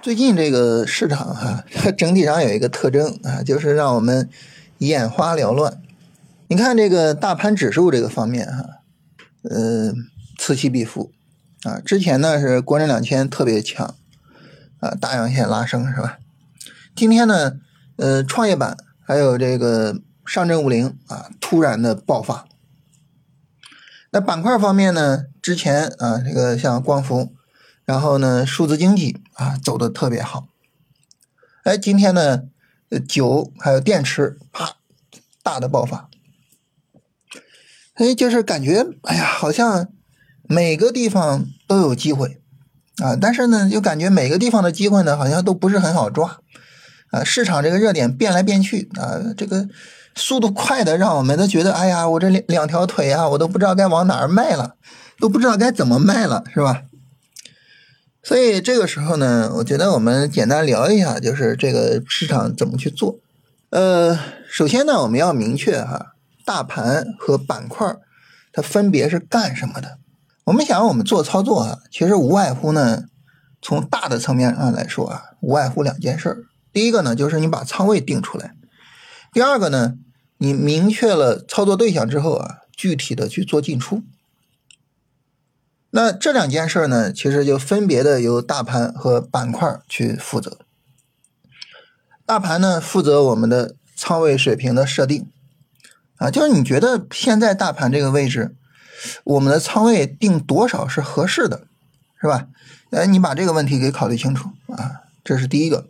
最近这个市场哈、它整体上有一个特征啊，就是让我们眼花缭乱。你看这个大盘指数这个方面哈、呃，此起彼伏啊。之前呢是国证两千特别强啊，大阳线拉升是吧？今天呢，呃，创业板还有这个上证五零啊，突然的爆发。那板块方面呢，之前啊，这个像光伏。然后呢，数字经济啊走的特别好。哎，今天呢，酒还有电池，啪，大的爆发。哎，就是感觉，哎呀，好像每个地方都有机会啊，但是呢，又感觉每个地方的机会呢，好像都不是很好抓啊。市场这个热点变来变去啊，这个速度快的，让我们都觉得，哎呀，我这两两条腿啊，我都不知道该往哪儿迈了，都不知道该怎么迈了，是吧？所以这个时候呢，我觉得我们简单聊一下，就是这个市场怎么去做。呃，首先呢，我们要明确哈，大盘和板块它分别是干什么的。我们想我们做操作啊，其实无外乎呢，从大的层面上来说啊，无外乎两件事儿。第一个呢，就是你把仓位定出来；第二个呢，你明确了操作对象之后啊，具体的去做进出。那这两件事呢，其实就分别的由大盘和板块去负责。大盘呢，负责我们的仓位水平的设定，啊，就是你觉得现在大盘这个位置，我们的仓位定多少是合适的，是吧？哎，你把这个问题给考虑清楚啊，这是第一个。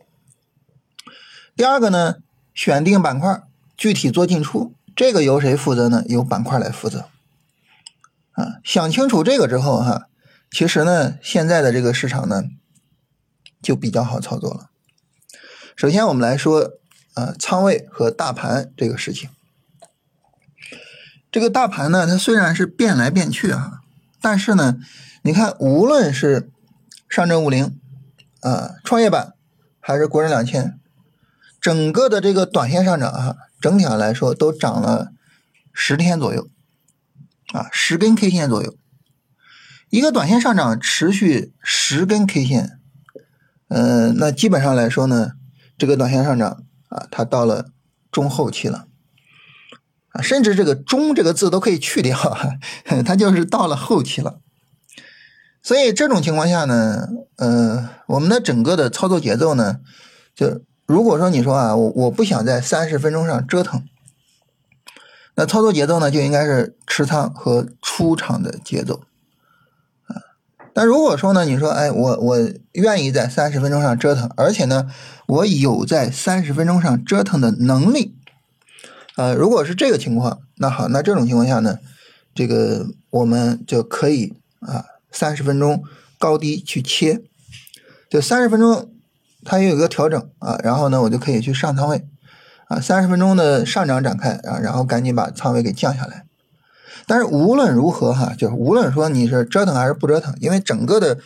第二个呢，选定板块，具体做进出，这个由谁负责呢？由板块来负责。啊，想清楚这个之后哈，其实呢，现在的这个市场呢，就比较好操作了。首先，我们来说啊，仓位和大盘这个事情。这个大盘呢，它虽然是变来变去啊，但是呢，你看，无论是上证五零啊、创业板还是国证两千，整个的这个短线上涨啊，整体上来说都涨了十天左右。啊，十根 K 线左右，一个短线上涨持续十根 K 线，嗯、呃，那基本上来说呢，这个短线上涨啊，它到了中后期了，啊，甚至这个“中”这个字都可以去掉，它就是到了后期了。所以这种情况下呢，呃，我们的整个的操作节奏呢，就如果说你说啊，我我不想在三十分钟上折腾。那操作节奏呢，就应该是持仓和出场的节奏，啊，但如果说呢，你说，哎，我我愿意在三十分钟上折腾，而且呢，我有在三十分钟上折腾的能力，呃，如果是这个情况，那好，那这种情况下呢，这个我们就可以啊，三十分钟高低去切，就三十分钟它也有一个调整啊，然后呢，我就可以去上仓位。啊，三十分钟的上涨展开啊，然后赶紧把仓位给降下来。但是无论如何哈，就是无论说你是折腾还是不折腾，因为整个的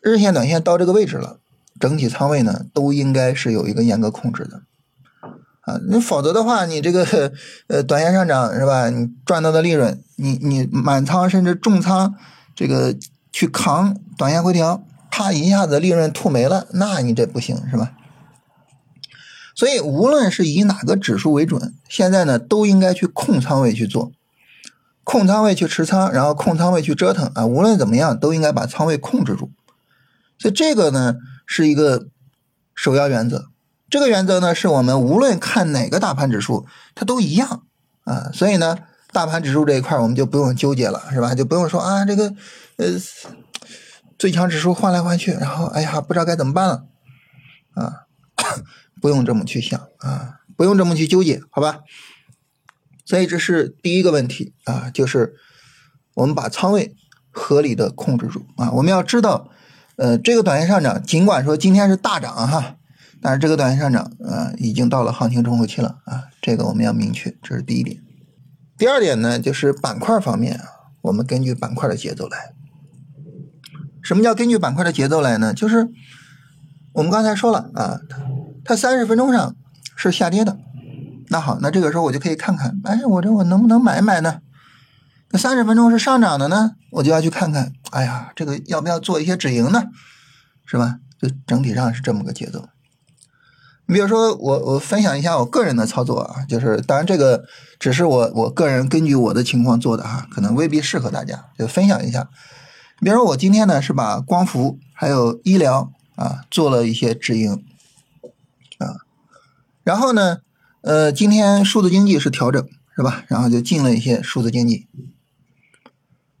日线、短线到这个位置了，整体仓位呢都应该是有一个严格控制的啊。你否则的话，你这个呃短线上涨是吧？你赚到的利润，你你满仓甚至重仓这个去扛短线回调，啪一下子利润吐没了，那你这不行是吧？所以，无论是以哪个指数为准，现在呢都应该去控仓位去做，控仓位去持仓，然后控仓位去折腾啊。无论怎么样，都应该把仓位控制住。所以这个呢是一个首要原则。这个原则呢是我们无论看哪个大盘指数，它都一样啊。所以呢，大盘指数这一块我们就不用纠结了，是吧？就不用说啊这个呃最强指数换来换去，然后哎呀不知道该怎么办了啊。不用这么去想啊，不用这么去纠结，好吧？所以这是第一个问题啊，就是我们把仓位合理的控制住啊。我们要知道，呃，这个短线上涨，尽管说今天是大涨哈，但是这个短线上涨啊，已经到了行情中后期了啊，这个我们要明确，这是第一点。第二点呢，就是板块方面啊，我们根据板块的节奏来。什么叫根据板块的节奏来呢？就是我们刚才说了啊。它三十分钟上是下跌的，那好，那这个时候我就可以看看，哎，我这我能不能买买呢？那三十分钟是上涨的呢，我就要去看看，哎呀，这个要不要做一些止盈呢？是吧？就整体上是这么个节奏。你比如说，我我分享一下我个人的操作啊，就是当然这个只是我我个人根据我的情况做的哈，可能未必适合大家，就分享一下。比如说我今天呢是把光伏还有医疗啊做了一些止盈，然后呢呃今天数字经济是调整是吧？然后就进了一些数字经济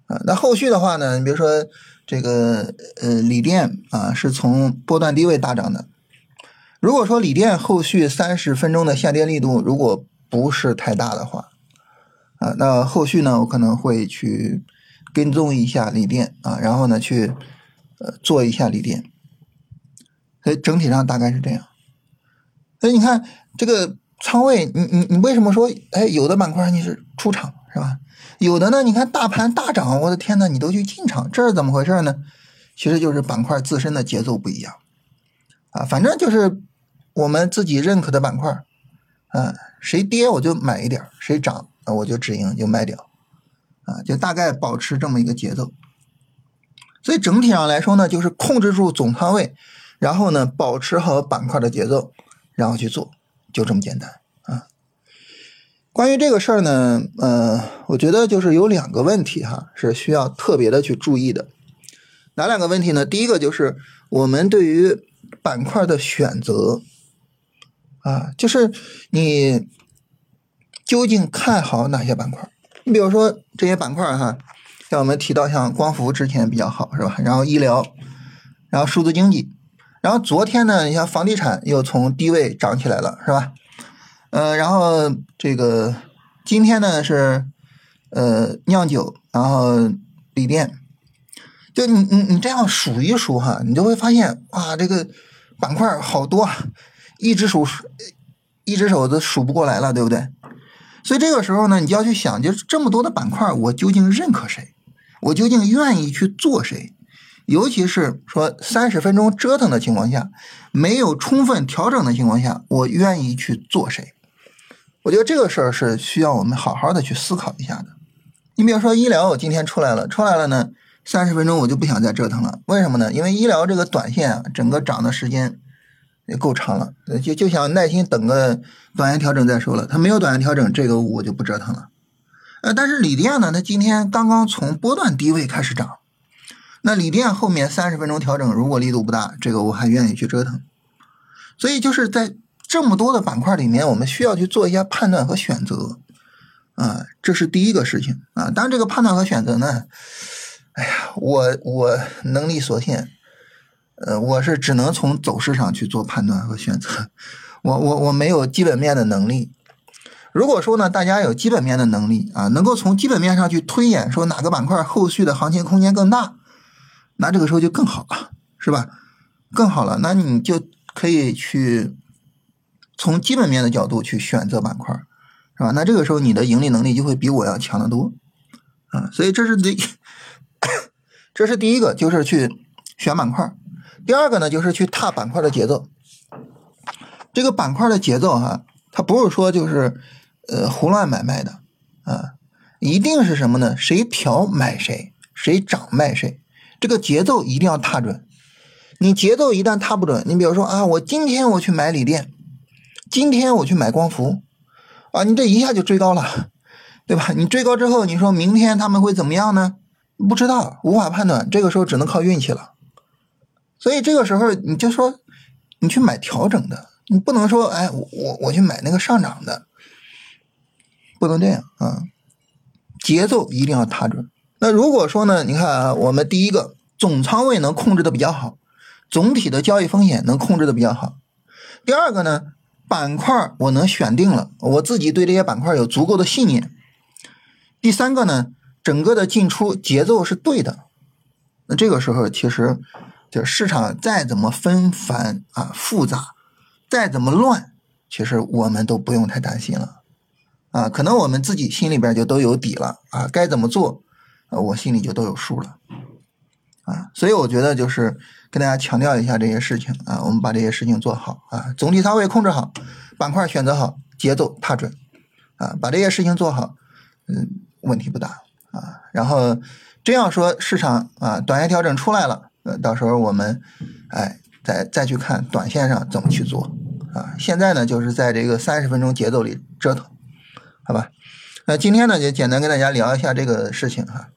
啊，那后续的话呢，你比如说这个呃锂电啊是从波段低位大涨的，如果说锂电后续三十分钟的下跌力度如果不是太大的话啊，那后续呢我可能会去。跟踪一下锂电啊，然后呢去呃做一下锂电，所以整体上大概是这样。所以你看这个仓位，你你你为什么说哎有的板块你是出场是吧？有的呢，你看大盘大涨，我的天呐，你都去进场，这是怎么回事呢？其实就是板块自身的节奏不一样啊，反正就是我们自己认可的板块，啊，谁跌我就买一点，谁涨我就止盈就卖掉。啊，就大概保持这么一个节奏，所以整体上来说呢，就是控制住总仓位，然后呢，保持好板块的节奏，然后去做，就这么简单啊。关于这个事儿呢，呃，我觉得就是有两个问题哈，是需要特别的去注意的。哪两个问题呢？第一个就是我们对于板块的选择啊，就是你究竟看好哪些板块？你比如说这些板块哈，像我们提到像光伏之前比较好是吧？然后医疗，然后数字经济，然后昨天呢，你像房地产又从低位涨起来了是吧？呃，然后这个今天呢是呃酿酒，然后锂电，就你你你这样数一数哈，你就会发现哇，这个板块好多，一只手一只手都数不过来了，对不对？所以这个时候呢，你就要去想，就是这么多的板块，我究竟认可谁？我究竟愿意去做谁？尤其是说三十分钟折腾的情况下，没有充分调整的情况下，我愿意去做谁？我觉得这个事儿是需要我们好好的去思考一下的。你比如说医疗，我今天出来了，出来了呢，三十分钟我就不想再折腾了。为什么呢？因为医疗这个短线啊，整个涨的时间。也够长了，就就想耐心等个短线调整再说了。它没有短线调整，这个我就不折腾了。呃，但是锂电呢，它今天刚刚从波段低位开始涨，那锂电后面三十分钟调整如果力度不大，这个我还愿意去折腾。所以就是在这么多的板块里面，我们需要去做一下判断和选择啊，这是第一个事情啊。当然，这个判断和选择呢，哎呀，我我能力所限。呃，我是只能从走势上去做判断和选择，我我我没有基本面的能力。如果说呢，大家有基本面的能力啊，能够从基本面上去推演说哪个板块后续的行情空间更大，那这个时候就更好了，是吧？更好了，那你就可以去从基本面的角度去选择板块，是吧？那这个时候你的盈利能力就会比我要强得多啊。所以这是第，这是第一个，就是去选板块。第二个呢，就是去踏板块的节奏。这个板块的节奏哈，它不是说就是呃胡乱买卖的啊，一定是什么呢？谁调买谁，谁涨卖谁，这个节奏一定要踏准。你节奏一旦踏不准，你比如说啊，我今天我去买锂电，今天我去买光伏，啊，你这一下就追高了，对吧？你追高之后，你说明天他们会怎么样呢？不知道，无法判断，这个时候只能靠运气了。所以这个时候你就说，你去买调整的，你不能说，哎，我我去买那个上涨的，不能这样啊，节奏一定要踏准。那如果说呢，你看啊，我们第一个总仓位能控制的比较好，总体的交易风险能控制的比较好。第二个呢，板块我能选定了，我自己对这些板块有足够的信念。第三个呢，整个的进出节奏是对的。那这个时候其实。就市场再怎么纷繁啊复杂，再怎么乱，其实我们都不用太担心了，啊，可能我们自己心里边就都有底了啊，该怎么做，我心里就都有数了，啊，所以我觉得就是跟大家强调一下这些事情啊，我们把这些事情做好啊，总体仓位控制好，板块选择好，节奏踏准，啊，把这些事情做好，嗯，问题不大啊，然后这样说市场啊，短线调整出来了。呃，到时候我们，哎，再。再再去看短线上怎么去做啊。现在呢，就是在这个三十分钟节奏里折腾，好吧？那今天呢，就简单跟大家聊一下这个事情哈。